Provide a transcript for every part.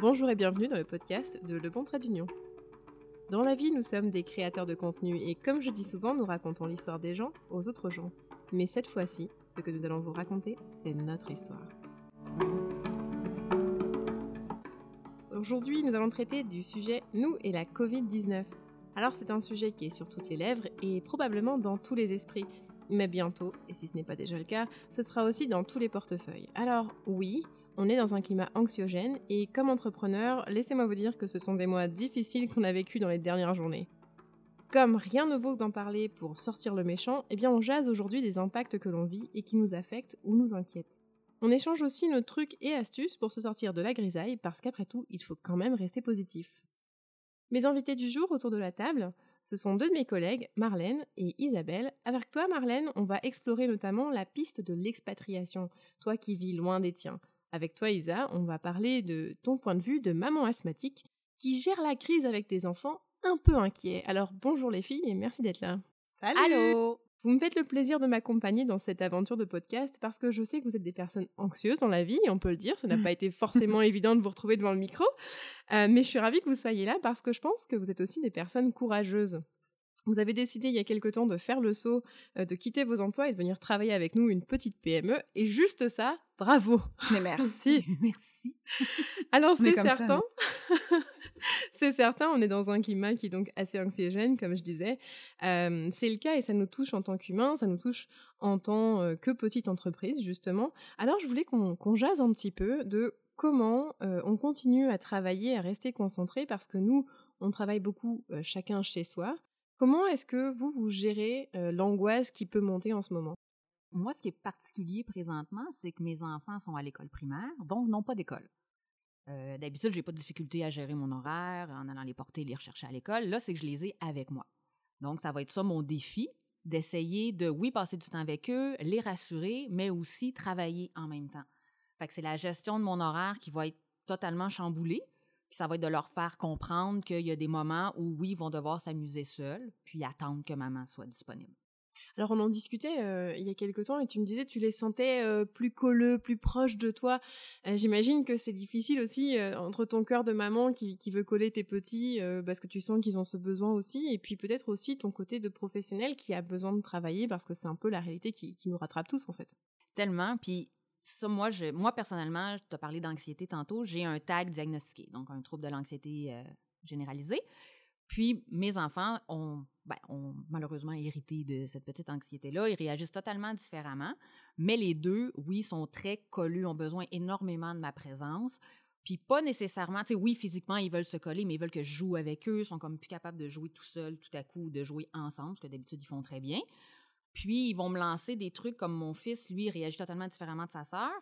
Bonjour et bienvenue dans le podcast de Le Bon Trait d'Union. Dans la vie, nous sommes des créateurs de contenu et comme je dis souvent, nous racontons l'histoire des gens aux autres gens. Mais cette fois-ci, ce que nous allons vous raconter, c'est notre histoire. Aujourd'hui, nous allons traiter du sujet Nous et la Covid-19. Alors c'est un sujet qui est sur toutes les lèvres et probablement dans tous les esprits. Mais bientôt, et si ce n'est pas déjà le cas, ce sera aussi dans tous les portefeuilles. Alors oui, on est dans un climat anxiogène et comme entrepreneur, laissez-moi vous dire que ce sont des mois difficiles qu'on a vécu dans les dernières journées. Comme rien ne vaut d'en parler pour sortir le méchant, eh bien on jase aujourd'hui des impacts que l'on vit et qui nous affectent ou nous inquiètent. On échange aussi nos trucs et astuces pour se sortir de la grisaille parce qu'après tout, il faut quand même rester positif. Mes invités du jour autour de la table, ce sont deux de mes collègues, Marlène et Isabelle. Avec toi, Marlène, on va explorer notamment la piste de l'expatriation, toi qui vis loin des tiens. Avec toi, Isa, on va parler de ton point de vue de maman asthmatique qui gère la crise avec des enfants un peu inquiets. Alors bonjour les filles et merci d'être là. Salut Allô vous me faites le plaisir de m'accompagner dans cette aventure de podcast parce que je sais que vous êtes des personnes anxieuses dans la vie, on peut le dire, ça n'a pas été forcément évident de vous retrouver devant le micro, euh, mais je suis ravie que vous soyez là parce que je pense que vous êtes aussi des personnes courageuses. Vous avez décidé il y a quelque temps de faire le saut, euh, de quitter vos emplois et de venir travailler avec nous une petite PME. Et juste ça, bravo. Mais merci, merci. Alors c'est certain, c'est certain, on est dans un climat qui est donc assez anxiogène, comme je disais. Euh, c'est le cas et ça nous touche en tant qu'humain, ça nous touche en tant euh, que petite entreprise justement. Alors je voulais qu'on jase un petit peu de comment on continue à travailler, à rester concentré, parce que nous, on travaille beaucoup chacun chez soi. Comment est-ce que vous, vous gérez l'angoisse qui peut monter en ce moment? Moi, ce qui est particulier présentement, c'est que mes enfants sont à l'école primaire, donc n'ont pas d'école. Euh, D'habitude, j'ai pas de difficulté à gérer mon horaire en allant les porter et les rechercher à l'école. Là, c'est que je les ai avec moi. Donc, ça va être ça mon défi, d'essayer de, oui, passer du temps avec eux, les rassurer, mais aussi travailler en même temps. Fait que c'est la gestion de mon horaire qui va être totalement chamboulée. Puis ça va être de leur faire comprendre qu'il y a des moments où, oui, ils vont devoir s'amuser seuls, puis attendre que maman soit disponible. Alors on en discutait euh, il y a quelque temps et tu me disais tu les sentais euh, plus colleux, plus proches de toi. Euh, j'imagine que c'est difficile aussi entre ton cœur de maman qui, veut coller tes petits parce que tu sens qu'ils ont ce besoin aussi et puis peut-être aussi ton côté de professionnel qui a besoin de travailler parce que c'est un peu la réalité qui, qui nous rattrape tous en fait. Tellement. Puis ça, moi, moi personnellement, je t'ai parlé d'anxiété tantôt, j'ai un tag diagnostiqué, donc un trouble de l'anxiété euh, généralisé. Puis mes enfants ont, ben, ont malheureusement hérité de cette petite anxiété-là. Ils réagissent totalement différemment, mais les deux, oui, sont très collus, ont besoin énormément de ma présence. Puis pas nécessairement, tu sais, oui, physiquement, ils veulent se coller, mais ils veulent que je joue avec eux, ils sont comme plus capables de jouer tout seuls tout à coup, de jouer ensemble, ce que d'habitude ils font très bien. Puis, ils vont me lancer des trucs comme mon fils, lui, réagit totalement différemment de sa sœur.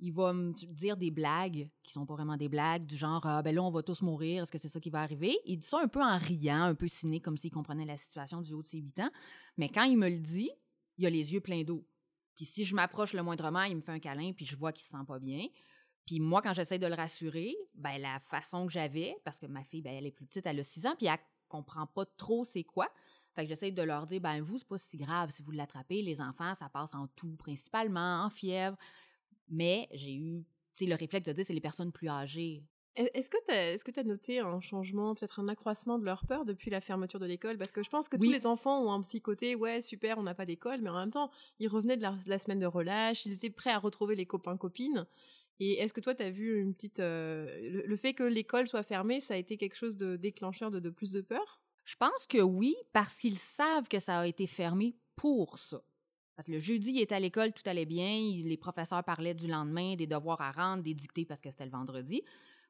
Il va me dire des blagues qui sont pas vraiment des blagues, du genre ah, ben là, on va tous mourir, est-ce que c'est ça qui va arriver? Il dit ça un peu en riant, un peu cynique, comme s'il comprenait la situation du haut de ses 8 ans. Mais quand il me le dit, il a les yeux pleins d'eau. Puis si je m'approche le moindrement, il me fait un câlin, puis je vois qu'il se sent pas bien. Puis moi, quand j'essaie de le rassurer, ben la façon que j'avais, parce que ma fille, ben, elle est plus petite, elle a 6 ans, puis elle comprend pas trop c'est quoi. Fait que j'essaie de leur dire, ben vous, c'est pas si grave si vous l'attrapez. Les enfants, ça passe en tout, principalement, en fièvre. Mais j'ai eu, le réflexe de dire, c'est les personnes plus âgées. Est-ce que tu as, noté un changement, peut-être un accroissement de leur peur depuis la fermeture de l'école? Parce que je pense que tous les enfants ont un petit côté, ouais, super, on n'a pas d'école, mais en même temps, ils revenaient de la, semaine de relâche, ils étaient prêts à retrouver les copains-copines. Et est-ce que toi, tu as vu une petite. Euh, le, fait que l'école soit fermée, ça a été quelque chose de déclencheur de, de plus de peur? Je pense que oui, parce qu'ils savent que ça a été fermé pour ça. Parce que le jeudi, il était à l'école, tout allait bien, les professeurs parlaient du lendemain, des devoirs à rendre, des dictées parce que c'était le vendredi.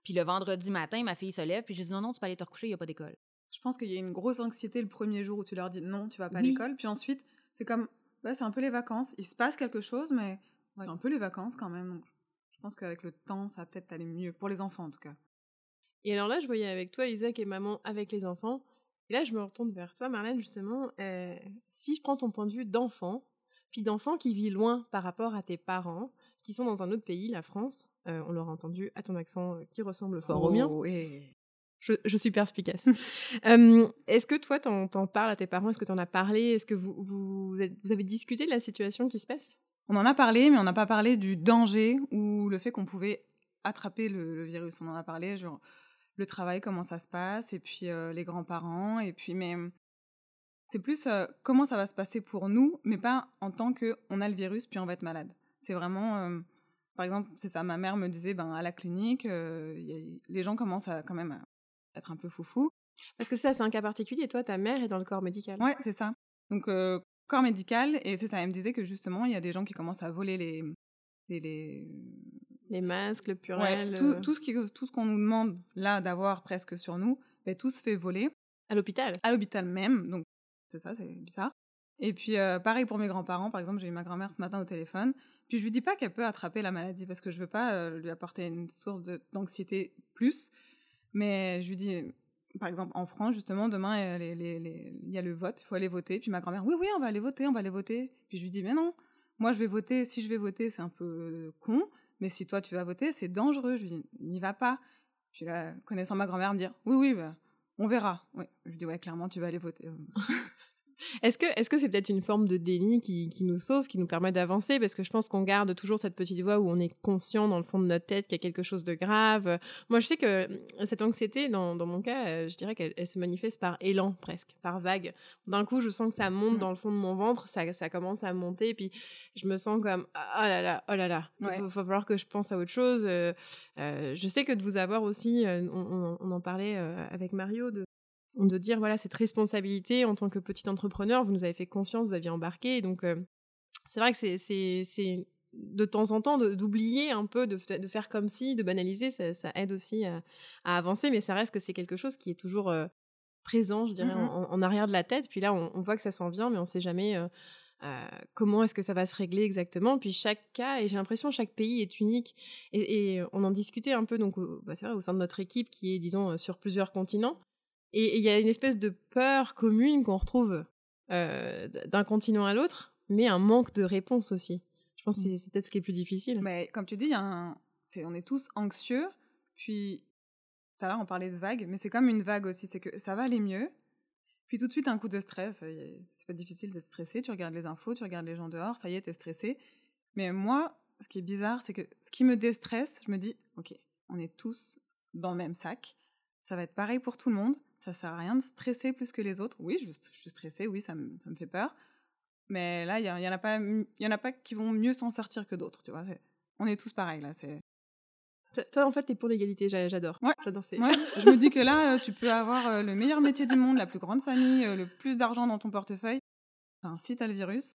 Puis le vendredi matin, ma fille se lève, puis je dis non, non, tu peux aller te recoucher, il n'y a pas d'école. Je pense qu'il y a une grosse anxiété le premier jour où tu leur dis non, tu vas pas à l'école. Puis ensuite, c'est comme, bah, c'est un peu les vacances. Il se passe quelque chose, mais c'est un peu les vacances quand même. Donc, je pense qu'avec le temps, ça va peut-être aller mieux, pour les enfants en tout cas. Et alors là, je voyais avec toi, Isaac et maman, avec les enfants. Et là, je me retourne vers toi, Marlène, justement. Euh, si je prends ton point de vue d'enfant, puis d'enfant qui vit loin par rapport à tes parents, qui sont dans un autre pays, la France, euh, on l'aura entendu à ton accent euh, qui ressemble fort au mien. Oh, je, suis perspicace. Est-ce que toi, t'en, en parles à tes parents? Est-ce que t'en as parlé? Est-ce que vous, vous, vous, avez discuté de la situation qui se passe? On en a parlé, mais on n'a pas parlé du danger ou le fait qu'on pouvait attraper le, virus. On en a parlé, genre le travail, comment ça se passe, et puis les grands-parents, et puis mais c'est plus comment ça va se passer pour nous, mais pas en tant que on a le virus puis on va être malade. C'est vraiment, par exemple, c'est ça. Ma mère me disait, ben à la clinique, les gens commencent à quand même à être un peu foufou. Parce que ça, c'est un cas particulier. Toi, ta mère est dans le corps médical. Ouais, c'est ça. Donc corps médical, et c'est ça. Elle me disait que justement, il y a des gens qui commencent à voler les les, les masques, le purel. tout, euh. tout, ce qui, tout ce qu'on nous demande là d'avoir presque sur nous, ben, tout se fait voler. À l'hôpital À l'hôpital même, donc c'est ça, c'est bizarre. Et puis euh, pareil pour mes grands-parents, par exemple, j'ai eu ma grand-mère ce matin au téléphone. Puis je lui dis pas qu'elle peut attraper la maladie parce que je veux pas euh, lui apporter une source d'anxiété plus. Mais je lui dis, par exemple, en France, justement, demain, il y a le vote, il faut aller voter. Puis ma grand-mère, oui, oui, on va aller voter, on va aller voter. Puis je lui dis, mais non, moi je vais voter, si je vais voter, c'est un peu con, mais si toi tu vas voter, c'est dangereux. Je lui dis, n'y va pas. Puis là, connaissant ma grand-mère, me dire, oui, oui, bah, on verra. Oui. Je dis, ouais, clairement, tu vas aller voter. Est-ce que c'est peut-être une forme de déni qui, qui, nous sauve, qui nous permet d'avancer? Parce que je pense qu'on garde toujours cette petite voix où on est conscient dans le fond de notre tête qu'il y a quelque chose de grave. Moi, je sais que euh, cette anxiété, dans, dans mon cas, euh, je dirais qu'elle se manifeste par élan presque, par vague. D'un coup, je sens que ça monte mmh. dans le fond de mon ventre, ça, ça commence à monter, puis je me sens comme oh là là, oh là là, il va falloir que je pense à autre chose. Euh, je sais que de vous avoir aussi, on, on, en parlait avec Mario, de de dire voilà cette responsabilité en tant que petit entrepreneur, vous nous avez fait confiance, vous aviez embarqué, donc euh, c'est vrai que c'est de temps en temps d'oublier un peu, de, de, faire comme si, de banaliser, ça, aide aussi à, avancer, mais ça reste que c'est quelque chose qui est toujours euh, présent, je dirais, mmh en, arrière de la tête. Puis là, on, voit que ça s'en vient, mais on ne sait jamais euh, comment est-ce que ça va se régler exactement. Puis chaque cas, et j'ai l'impression chaque pays est unique. Et, on en discutait un peu, donc bah, c'est vrai, au sein de notre équipe qui est, disons, sur plusieurs continents. Et il y a une espèce de peur commune qu'on retrouve euh, d'un continent à l'autre, mais un manque de réponse aussi. Je pense que mmh. c'est peut-être ce qui est plus difficile. Mais comme tu dis, y a un... on est tous anxieux. Puis, tout à l'heure, on parlait de vague, mais c'est comme une vague aussi. C'est que ça va aller mieux. Puis tout de suite, un coup de stress. C'est pas difficile d'être stressé. Tu regardes les infos, tu regardes les gens dehors, ça y est, t'es stressé. Mais moi, ce qui est bizarre, c'est que ce qui me déstresse, je me dis, OK, on est tous dans le même sac. Ça va être pareil pour tout le monde ça sert à rien de stresser plus que les autres. Oui, je, suis stressée, oui, ça me, ça me fait peur. Mais là, il y, en a pas, y en a pas qui vont mieux s'en sortir que d'autres, tu vois. on est tous pareils là. C'est. Toi, en fait, t'es pour l'égalité. J'adore. Ouais. J'adore. Ouais. je me dis que là, euh, tu peux avoir euh, le meilleur métier du monde, la plus grande famille, euh, le plus d'argent dans ton portefeuille. Enfin, si t'as le virus,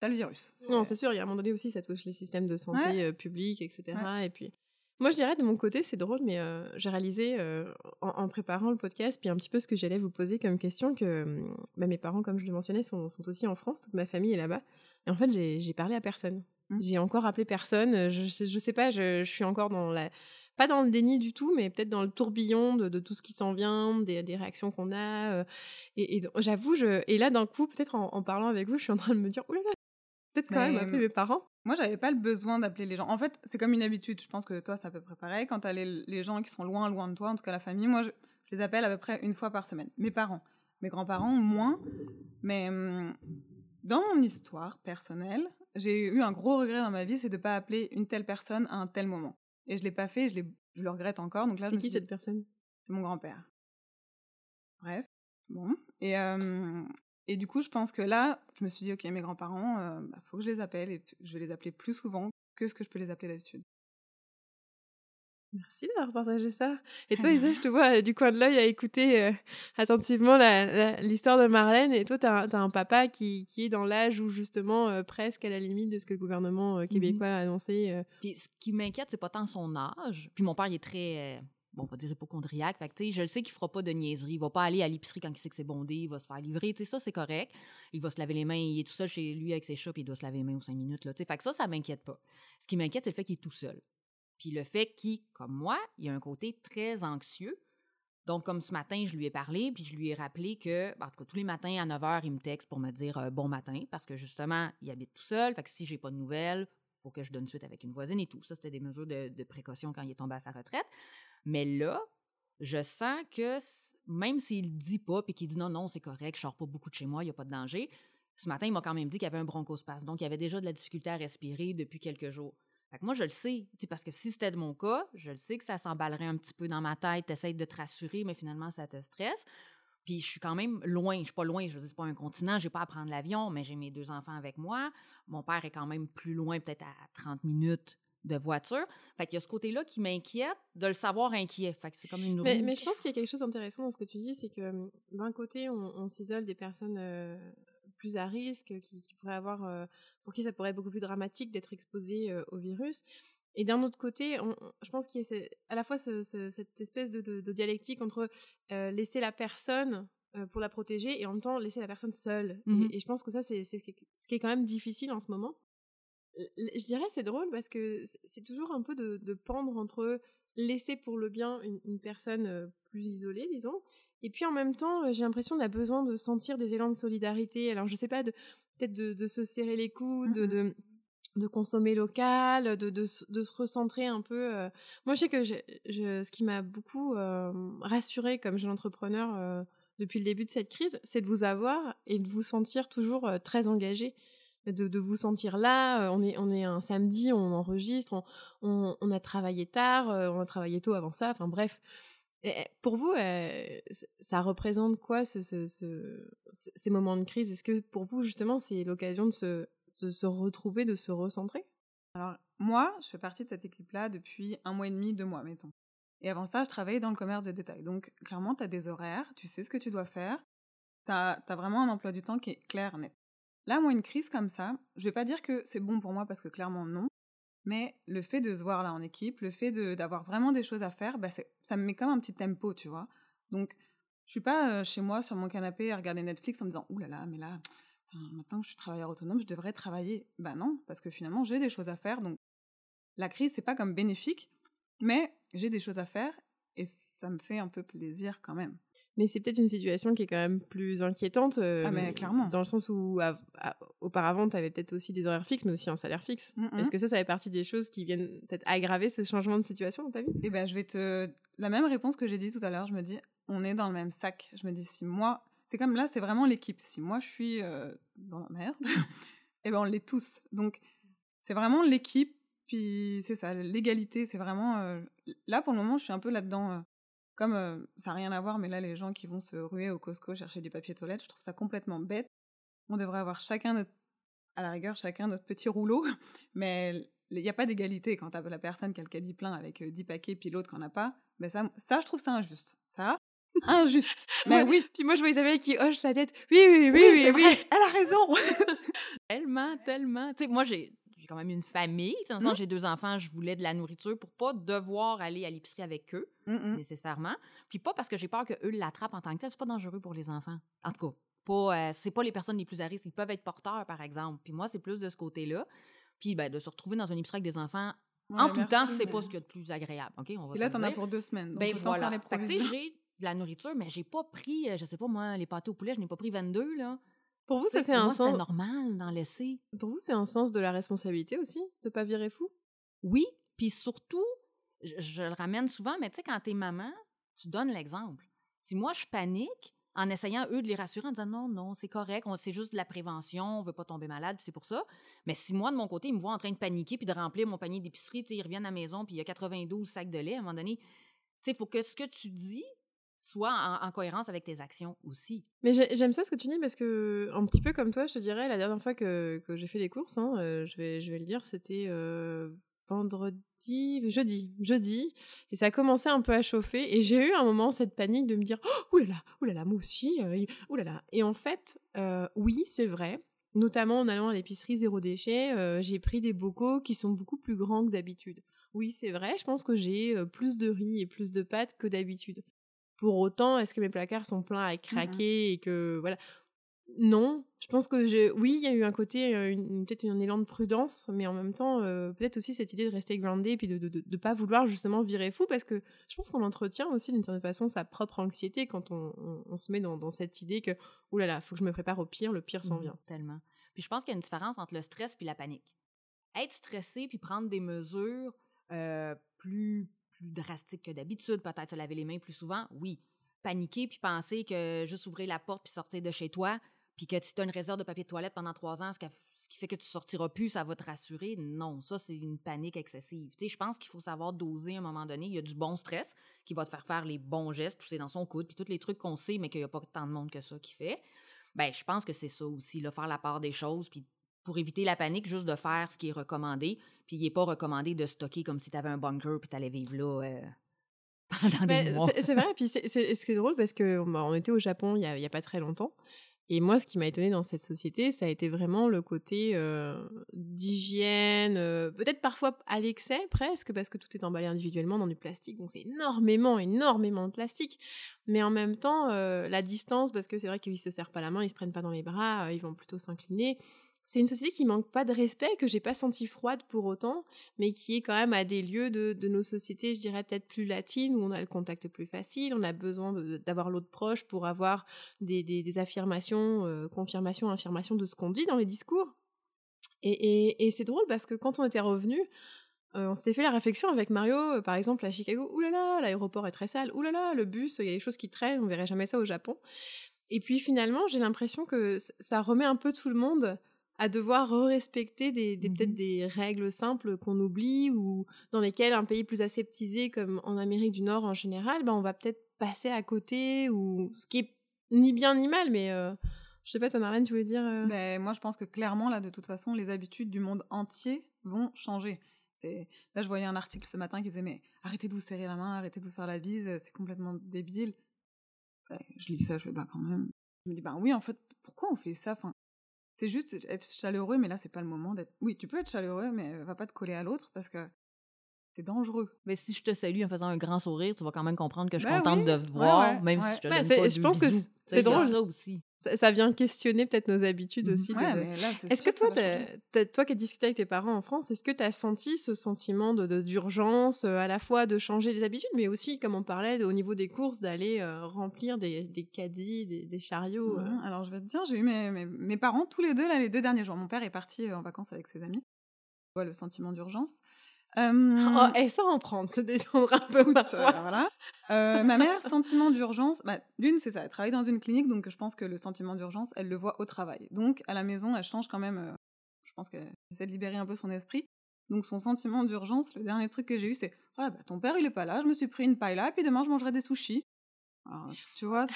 t'as le virus. Non, c'est sûr. Il y a un moment donné aussi, ça touche les systèmes de santé publics, etc. Et puis, moi, je dirais de mon côté, c'est drôle, mais euh, j'ai réalisé euh, en, préparant le podcast, puis un petit peu ce que j'allais vous poser comme question, que bah, mes parents, comme je le mentionnais, sont, sont, aussi en France, toute ma famille est là-bas. Et en fait, j'ai parlé à personne. Mmh. J'ai encore appelé personne. Je, je sais pas, je, je, suis encore dans la. Pas dans le déni du tout, mais peut-être dans le tourbillon de, de, tout ce qui s'en vient, des, des réactions qu'on a. Euh, et, et j'avoue, je, et là, d'un coup, peut-être en, en, parlant avec vous, je suis en train de me dire, oh là là, peut-être quand même appeler mes parents. Moi, j'avais pas le besoin d'appeler les gens. En fait, c'est comme une habitude. Je pense que toi, ça peut peu pareil. Quand tu as les, gens qui sont loin, loin de toi, en tout cas la famille, moi, je, les appelle à peu près une fois par semaine. Mes parents. Mes grands-parents, moins. Mais dans mon histoire personnelle, j'ai eu un gros regret dans ma vie, c'est de ne pas appeler une telle personne à un tel moment. Et je l'ai pas fait, je, je le regrette encore. Donc là, c'est qui cette personne? C'est mon grand-père. Bref, bon. Et, et du coup, je pense que là, je me suis dit, ok, mes grands-parents, il euh, bah, faut que je les appelle et je vais les appeler plus souvent que ce que je peux les appeler d'habitude. Merci d'avoir partagé ça. Et toi, Isa, je te vois euh, du coin de l'œil à écouter euh, attentivement l'histoire de Marlène. Et toi, tu as, un papa qui, qui est dans l'âge où, justement, presque à la limite de ce que le gouvernement mmh québécois a annoncé. Puis ce qui m'inquiète, c'est pas tant son âge. Puis mon père, il est très bon, on va dire hypochondriaque. Fait que, je le sais qu'il fera pas de niaiserie. Il va pas aller à l'épicerie quand il sait que c'est bondé. Il va se faire livrer. Tu sais, ça, c'est correct. Il va se laver les mains. Il est tout seul chez lui avec ses chats, puis il doit se laver les mains aux cinq minutes. Là. Fait que ça, ça m'inquiète pas. Ce qui m'inquiète, c'est le fait qu'il est tout seul. Puis le fait qu'il, comme moi, il a un côté très anxieux. Donc, comme ce matin, je lui ai parlé, puis je lui ai rappelé que, ben, en tout cas, tous les matins à 9 h, il me texte pour me dire euh, bon matin, parce que justement, il habite tout seul. Fait que si j'ai pas de nouvelles, faut que je donne suite avec une voisine et tout. Ça, c'était des mesures de, précaution quand il est tombé à sa retraite. Mais là, je sens que même s'il dit pas puis qu'il dit non, non, c'est correct, je sors pas beaucoup de chez moi, il n'y a pas de danger. Ce matin, il m'a quand même dit qu'il y avait un bronchospasme. Donc, il y avait déjà de la difficulté à respirer depuis quelques jours. Moi, je le sais. parce que si c'était de mon cas, je le sais que ça s'emballerait un petit peu dans ma tête. T'essayes de te rassurer, mais finalement, ça te stresse. Puis je suis quand même loin. Je suis pas loin. Je veux dire, pas un continent. J'ai pas à prendre l'avion, mais j'ai mes deux enfants avec moi. Mon père est quand même plus loin, peut-être à 30 minutes de voiture. Fait qu'il y a ce côté-là qui m'inquiète de le savoir inquiet. Fait que c'est comme une mais, mais, je pense qu'il y a quelque chose d'intéressant dans ce que tu dis, c'est que hum, d'un côté, on, s'isole des personnes euh, plus à risque, qui, qui pourraient avoir, euh, pour qui ça pourrait être beaucoup plus dramatique d'être exposé euh, au virus. Et d'un autre côté, je pense qu'il y a à la fois cette espèce de, dialectique entre laisser la personne pour la protéger et en même temps laisser la personne seule. Mmh et, je pense que ça, c'est ce qui est quand même difficile en ce moment je dirais c'est drôle parce que c'est toujours un peu de, pendre entre laisser pour le bien une, personne plus isolée, disons, et puis en même temps, j'ai l'impression qu'on a besoin de sentir des élans de solidarité. Alors je sais pas, peut-être de, se serrer les coudes, de, mmh de, consommer local, de, se recentrer un peu. Moi, je sais que ce qui m'a beaucoup rassuré comme jeune entrepreneur depuis le début de cette crise, c'est de vous avoir et de vous sentir toujours très engagé de, vous sentir là. On est, on est un samedi, on enregistre, on, a travaillé tard, on a travaillé tôt avant ça, enfin bref. pour vous, ça représente quoi ce, ces moments de crise? Est-ce que pour vous, justement, c'est l'occasion de se, se, retrouver, de se recentrer? Alors, moi, je fais partie de cette équipe-là depuis un mois et demi, deux mois, mettons. Et avant ça, je travaillais dans le commerce de détail. Donc, clairement, tu as des horaires, tu sais ce que tu dois faire. Tu as, as, vraiment un emploi du temps qui est clair, net. Là, moi, une crise comme ça, je vais pas dire que c'est bon pour moi parce que clairement non, mais le fait de se voir là en équipe, le fait d'avoir vraiment des choses à faire, bah, ça me met comme un petit tempo, tu vois. Donc, je suis pas chez moi sur mon canapé à regarder Netflix en me disant, ouh là là, mais là, maintenant que je suis travailleur autonome, je devrais travailler. Bah non, parce que finalement, j'ai des choses à faire. Donc, la crise, c'est pas comme bénéfique, mais j'ai des choses à faire et ça me fait un peu plaisir quand même. Mais c'est peut-être une situation qui est quand même plus inquiétante. ah, mais clairement. Dans le sens où, auparavant, tu avais peut-être aussi des horaires fixes, mais aussi un salaire fixe. Mmh, mmh. Est-ce que ça, ça fait partie des choses qui viennent peut-être aggraver ce changement de situation dans ta vie? Eh ben, je vais te. La même réponse que j'ai dit tout à l'heure, je me dis, on est dans le même sac. Je me dis, si moi. C'est comme là, c'est vraiment l'équipe. Si moi, je suis dans la merde, eh ben, on l'est tous. Donc, c'est vraiment l'équipe puis c'est ça, l'égalité, c'est vraiment... Là, pour le moment, je suis un peu là-dedans. comme ça n'a rien à voir, mais là, les gens qui vont se ruer au Costco chercher du papier toilette, je trouve ça complètement bête. On devrait avoir chacun notre... À la rigueur, chacun notre petit rouleau, mais il n'y a pas d'égalité quand tu as la personne qui a le caddie plein avec 10 paquets, puis l'autre qui n'en a pas. Mais ça, ça, je trouve ça injuste. Ça, injuste. Mais oui. Puis moi, je vois Isabelle qui hoche la tête. Oui, oui, oui, oui, oui. Elle a raison. tellement, tellement. Tu sais, moi, j'ai j'ai quand même une famille. Dans mmh. j'ai deux enfants, je voulais de la nourriture pour pas devoir aller à l'épicerie avec eux, mmh, mmh. nécessairement. Puis pas parce que j'ai peur qu'eux l'attrapent en tant que tel. C'est pas dangereux pour les enfants. En tout cas, pas, euh, c'est pas les personnes les plus à risque. Ils peuvent être porteurs, par exemple. Puis moi, c'est plus de ce côté-là. Puis ben, de se retrouver dans une épicerie avec des enfants en tout temps, c'est pas ce qu'il y a de plus agréable. OK? On va Et là, t'en as pour deux semaines. Donc ben voilà. j'ai de la nourriture, mais j'ai pas pris, euh, je sais pas moi, les pâtés au poulet, je n'ai pas pris 22, là. Pour vous, ça c'est un sens. normal d'en laisser. Pour vous, c'est un sens de la responsabilité aussi, de pas virer fou? Oui, puis surtout, je, le ramène souvent, mais tu sais, quand t'es maman, tu donnes l'exemple. Si moi je panique, en essayant eux de les rassurer en disant non, non, c'est correct, c'est juste de la prévention, on veut pas tomber malade, c'est pour ça. Mais si moi, de mon côté, ils me voient en train de paniquer puis de remplir mon panier d'épicerie, ils reviennent à la maison puis il y a 92 sacs de lait, à un moment donné, tu sais, il faut que ce que tu dis, soit en, cohérence avec tes actions aussi. Mais j'aime ça ce que tu dis parce que, un petit peu comme toi, je te dirais, la dernière fois que, que j'ai fait les courses, hein, euh, je, vais, je vais le dire, c'était euh, vendredi, jeudi, jeudi, et ça a commencé un peu à chauffer, et j'ai eu un moment cette panique de me dire, là, oh là, moi aussi, euh, là. Et en fait, oui, c'est vrai. Notamment en allant à l'épicerie zéro déchet, j'ai pris des bocaux qui sont beaucoup plus grands que d'habitude. Oui, c'est vrai, je pense que j'ai plus de riz et plus de pâtes que d'habitude. Pour autant, est-ce que mes placards sont pleins à mmh craquer et que voilà Non, je pense que je, oui, il y a eu un côté, peut-être un élan de prudence, mais en même temps, peut-être aussi cette idée de rester groundé et puis de ne pas vouloir justement virer fou parce que je pense qu'on entretient aussi d'une certaine façon sa propre anxiété quand on, se met dans, cette idée que, oulala, là là, faut que je me prépare au pire, le pire s'en mmh, vient. Tellement. Puis je pense qu'il y a une différence entre le stress puis la panique. Être stressé puis prendre des mesures plus plus drastique que d'habitude, peut-être se laver les mains plus souvent, oui. Paniquer puis penser que juste ouvrir la porte puis sortir de chez toi, puis que si tu as une réserve de papier de toilette pendant trois ans, ce, qui fait que tu sortiras plus, ça va te rassurer. Non, ça, c'est une panique excessive. Je pense qu'il faut savoir doser à un moment donné. Il y a du bon stress qui va te faire faire les bons gestes, pousser dans son coude, puis tous les trucs qu'on sait, mais qu'il n'y a pas tant de monde que ça qui fait. Ben, je pense que c'est ça aussi, faire la part des choses, puis pour éviter la panique, juste de faire ce qui est recommandé. Puis il n'est pas recommandé de stocker comme si tu avais un bunker puis tu allais vivre là. Euh, pendant des mois. C'est vrai, puis c'est ce qui est drôle parce qu'on on était au Japon il n'y a, a, pas très longtemps et moi, ce qui m'a étonné dans cette société, ça a été vraiment le côté euh, d'hygiène, euh, peut-être parfois à l'excès presque, parce que tout est emballé individuellement dans du plastique, donc c'est énormément, énormément de plastique. Mais en même temps, la distance, parce que c'est vrai qu'ils se serrent pas la main, ils se prennent pas dans les bras, ils vont plutôt s'incliner c'est une société qui manque pas de respect, que j'ai pas senti froide pour autant, mais qui est quand même à des lieux de, nos sociétés, je dirais peut-être plus latines, où on a le contact plus facile, on a besoin d'avoir l'autre proche pour avoir des, affirmations, euh, confirmations, affirmations de ce qu'on dit dans les discours. Et, c'est drôle parce que quand on était revenu, euh, on s'était fait la réflexion avec Mario, euh, par exemple à Chicago, oulala, l'aéroport est très sale, oulala, le bus, il y a des choses qui traînent, on verrait jamais ça au Japon. Et puis finalement, j'ai l'impression que ça remet un peu tout le monde à devoir respecter des, des peut-être mmh des règles simples qu'on oublie ou dans lesquelles un pays plus aseptisé comme en Amérique du Nord en général, ben on va peut-être passer à côté ou ce qui est ni bien ni mal, mais euh, je sais pas toi Marlène, tu voulais dire euh? Mais moi je pense que clairement là de toute façon les habitudes du monde entier vont changer. Là je voyais un article ce matin qui disait mais arrêtez de vous serrer la main, arrêtez de vous faire la bise, c'est complètement débile. je lis ça, je fais bah quand même. Je me dis bah oui en fait pourquoi on fait ça? Enfin, c'est juste être chaleureux, mais là, c'est pas le moment d'être. Oui, tu peux être chaleureux, mais va pas te coller à l'autre parce que c'est dangereux. Mais si je te salue en faisant un grand sourire, tu vas quand même comprendre que je suis ben contente de te voir, même si je te donne pas Je pense que c'est drôle. Ça aussi. Ça, vient questionner peut-être nos habitudes aussi. Est-ce que toi, toi qui as discuté avec tes parents en France, est-ce que tu as senti ce sentiment d'urgence, de, euh, à la fois de changer les habitudes, mais aussi, comme on parlait, au niveau des courses, d'aller euh, remplir des, des, caddies, des, chariots euh? Alors, je vais te dire, j'ai eu mes, mes, parents tous les deux là, les deux derniers jours. Mon père est parti en vacances avec ses amis. le sentiment d'urgence. Oh, et ça en prendre, se détendre un peu parfois. voilà. Euh, ma mère, sentiment d'urgence, bah, l'une c'est ça, elle travaille dans une clinique, donc je pense que le sentiment d'urgence, elle le voit au travail. Donc à la maison, elle change quand même, euh, je pense qu'elle essaie de libérer un peu son esprit. Donc son sentiment d'urgence, le dernier truc que j'ai eu, c'est ah bah ton père il est pas là, je me suis pris une paille là, puis demain je mangerai des sushis tu vois,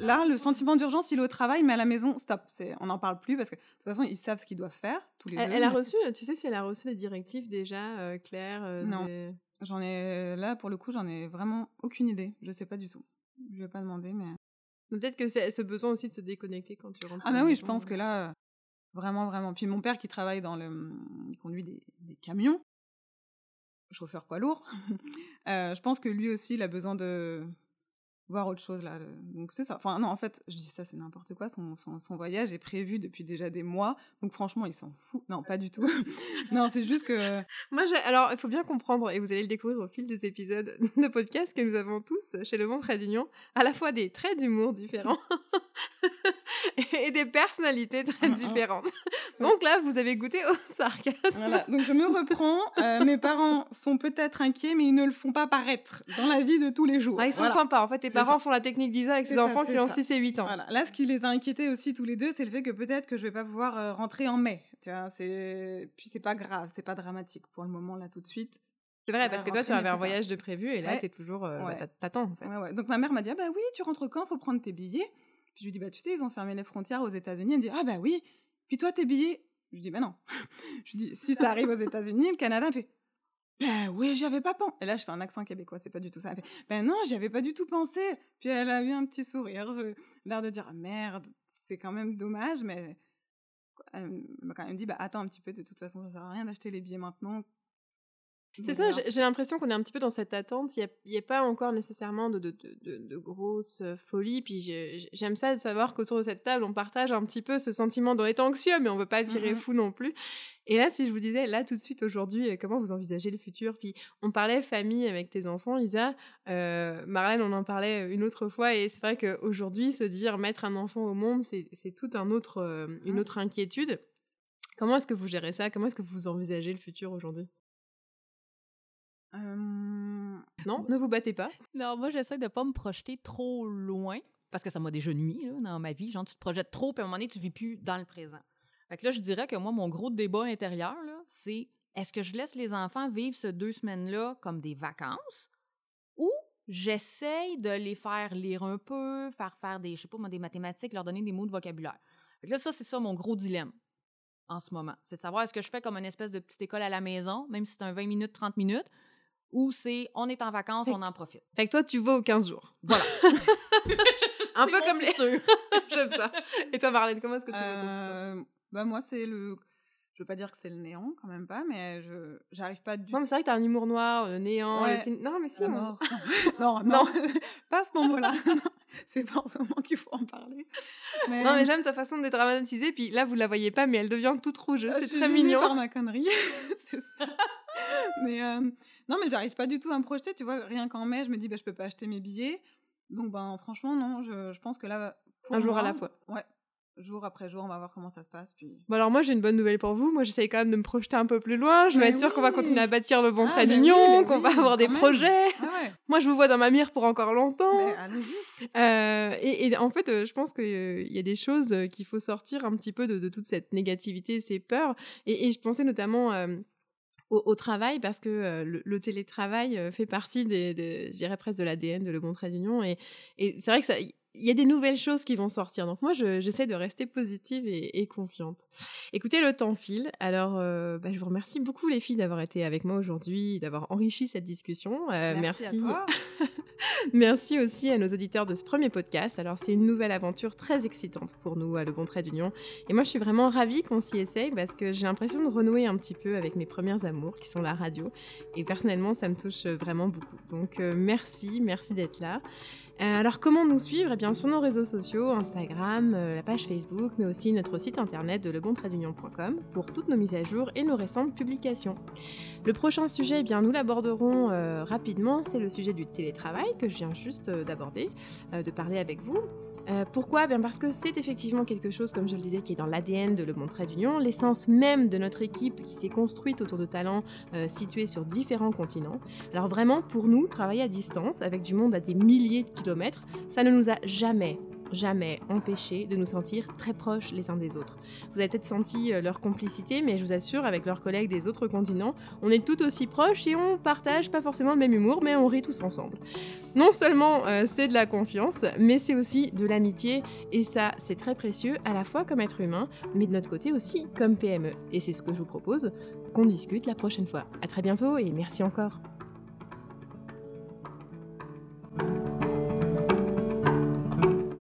là, le sentiment d'urgence, il est au travail, mais à la maison, stop. On n'en parle plus parce que de toute façon, ils savent ce qu'ils doivent faire, tous les elle, deux. Elle a reçu, tu sais si elle a reçu des directives déjà euh, claires euh, Non. J'en ai, là, pour le coup, j'en ai vraiment aucune idée. Je sais pas du tout. Je vais pas demander, mais. Peut-être que c'est ce besoin aussi de se déconnecter quand tu rentres. Ah, bah oui, je pense que là, vraiment, vraiment. Puis mon père qui travaille dans le. Il conduit des, des camions, chauffeur poids lourd. Euh, je pense que lui aussi, il a besoin de voir autre chose là. Donc c'est ça. Enfin non, en fait, je dis ça, c'est n'importe quoi. Son, son, voyage est prévu depuis déjà des mois. Donc franchement, il s'en fout. Non, pas du tout. non, c'est juste que... Moi, alors, il faut bien comprendre, et vous allez le découvrir au fil des épisodes de podcast, que nous avons tous, chez Le Monde Trait d'Union, à la fois des traits d'humour différents et des personnalités très différentes. Donc là, vous avez goûté au sarcasme. Voilà, donc je me reprends. Euh, mes parents sont peut-être inquiets, mais ils ne le font pas paraître dans la vie de tous les jours. Ah, ils sont sympas. En fait, parents font la technique d'Isa avec ses enfants qui ont 6 et 8 ans. Voilà. Là, ce qui les a inquiétés aussi tous les deux, c'est le fait que peut-être que je vais pas pouvoir euh, rentrer en mai. Tu vois, c'est... Puis c'est pas grave, c'est pas dramatique pour le moment, là, tout de suite. C'est vrai, parce que toi, tu avais un voyage de prévu et là, tu es toujours. Euh, bah, t'attends, en fait. Donc ma mère m'a dit ah, bah oui, tu rentres quand? Faut prendre tes billets. Puis je lui dis bah tu sais, ils ont fermé les frontières aux États-Unis. Elle me dit ah bah oui. Puis toi, tes billets? Je dis bah non. je dis si ça arrive aux États-Unis, le Canada fait ben oui, j'y avais pas pensé. Et là, je fais un accent québécois, c'est pas du tout ça. Fait, ben non, j'y avais pas du tout pensé. Puis elle a eu un petit sourire, l'air de dire, merde, c'est quand même dommage, mais elle m'a quand même dit, bah attends un petit peu, de toute façon, ça sert à rien d'acheter les billets maintenant. C'est ça, j'ai l'impression qu'on est un petit peu dans cette attente. Il n'y a, pas encore nécessairement de, de, de, de grosses euh, folies. Puis j'aime ça de savoir qu'autour de cette table, on partage un petit peu ce sentiment d'être anxieux, mais on ne veut pas virer mmh fou non plus. Et là, si je vous disais, là, tout de suite, aujourd'hui, euh, comment vous envisagez le futur? Puis on parlait famille avec tes enfants, Isa. Euh, Marlène, on en parlait une autre fois. Et c'est vrai qu'aujourd'hui, se dire mettre un enfant au monde, c'est tout un autre, une autre inquiétude. Comment est-ce que vous gérez ça? Comment est-ce que vous envisagez le futur aujourd'hui? Non, ne vous battez pas. Non, moi j'essaie de pas me projeter trop loin parce que ça m'a déjà nuit là, dans ma vie. Genre, tu te projettes trop, puis à un moment donné, tu vis plus dans le présent. Fait que là, je dirais que moi, mon gros débat intérieur, là, c'est est-ce que je laisse les enfants vivre ces deux semaines-là comme des vacances ou j'essaye de les faire lire un peu, faire faire des, je sais pas moi, des mathématiques, leur donner des mots de vocabulaire? Fait que là, ça, c'est ça mon gros dilemme en ce moment. C'est de savoir est-ce que je fais comme une espèce de petite école à la maison, même si c'est un 20 minutes, 30 minutes, ou c'est on est en vacances, on en profite. Fait que toi, tu vas aux 15 jours. Voilà. un peu comme les... J'aime ça. Et toi, Marlène, comment est-ce que tu veux ton futur? Euh, bah moi, c'est le. Je veux pas dire que c'est le néant, quand même pas, mais je j'arrive pas du Non, mais c'est vrai que t'as un humour noir, le néant, Ouais. le cin- Non, mais si. la on- mort. non, non, pas à ce moment-là. C'est pas en ce moment qu'il faut en parler. Mais, Non, mais j'aime ta façon d'être dramatisée. Puis là, vous la voyez pas, mais elle devient toute rouge. euh, C'est je suis très mignon. par ma connerie. c'est ça. mais euh, non, mais j'arrive pas du tout à me projeter. Tu vois, rien qu'en mai, je me dis, bah, je peux pas acheter mes billets. Donc, ben, franchement, non, je, je pense que là. Un jour à la fois. Ouais. Jour après jour, on va voir comment ça se passe. Puis... Bon, alors moi, j'ai une bonne nouvelle pour vous. Moi, j'essaye quand même de me projeter un peu plus loin. Je veux Mais être sûre qu'on va oui. continuer à bâtir le bon Ah, mais d'union, oui, qu'on va oui, avoir des même. projets. Ah ouais, Moi, je vous vois dans ma mire pour encore longtemps. Euh, et, et en fait, euh, je pense qu'il y a des choses euh, qu'il faut sortir un petit peu de, de toute cette négativité, ces peurs. Et, et je pensais notamment euh, au, travail, parce que euh, le, télétravail euh, fait partie, des, des- je dirais presque de l'ADN de Le Bon Trait d'Union. Et, et c'est vrai que ça... Il y a des nouvelles choses qui vont sortir. Donc moi, je- j'essaie de rester positive et, et confiante. Écoutez, le temps file. Alors, euh, bah, je vous remercie beaucoup les filles d'avoir été avec moi aujourd'hui, d'avoir enrichi cette discussion. Euh, Merci, à toi. Merci aussi à nos auditeurs de ce premier podcast. Alors, c'est une nouvelle aventure très excitante pour nous à Le Bon Trait d'Union. Et moi, je suis vraiment ravie qu'on s'y essaye parce que j'ai l'impression de renouer un petit peu avec mes premières amours qui sont la radio. Et personnellement, ça me touche vraiment beaucoup. Donc, euh, merci, merci d'être là. Euh, alors, comment nous suivre? Eh bien, sur nos réseaux sociaux, Instagram, euh, la page Facebook, mais aussi notre site internet de lebontraitdunion.com pour toutes nos mises à jour et nos récentes publications. Le prochain sujet, eh bien, nous l'aborderons euh, rapidement. C'est le sujet du télétravail que je viens juste d'aborder, de parler avec vous. Euh, pourquoi? Eh Bien Parce que c'est effectivement quelque chose, comme je le disais, qui est dans l'ADN de Le Bon Trait d'Union, l'essence même de notre équipe qui s'est construite autour de talents euh, situés sur différents continents. Alors vraiment, pour nous, travailler à distance avec du monde à des milliers de kilomètres, ça ne nous a jamais jamais empêché de nous sentir très proches les uns des autres. Vous avez peut-être senti euh, leur complicité, mais je vous assure, avec leurs collègues des autres continents, on est tout aussi proches et on partage pas forcément le même humour, mais on rit tous ensemble. Non seulement euh, c'est de la confiance, mais c'est aussi de l'amitié, et ça c'est très précieux à la fois comme être humain, mais de notre côté aussi comme PME. Et c'est ce que je vous propose qu'on discute la prochaine fois. À très bientôt et merci encore.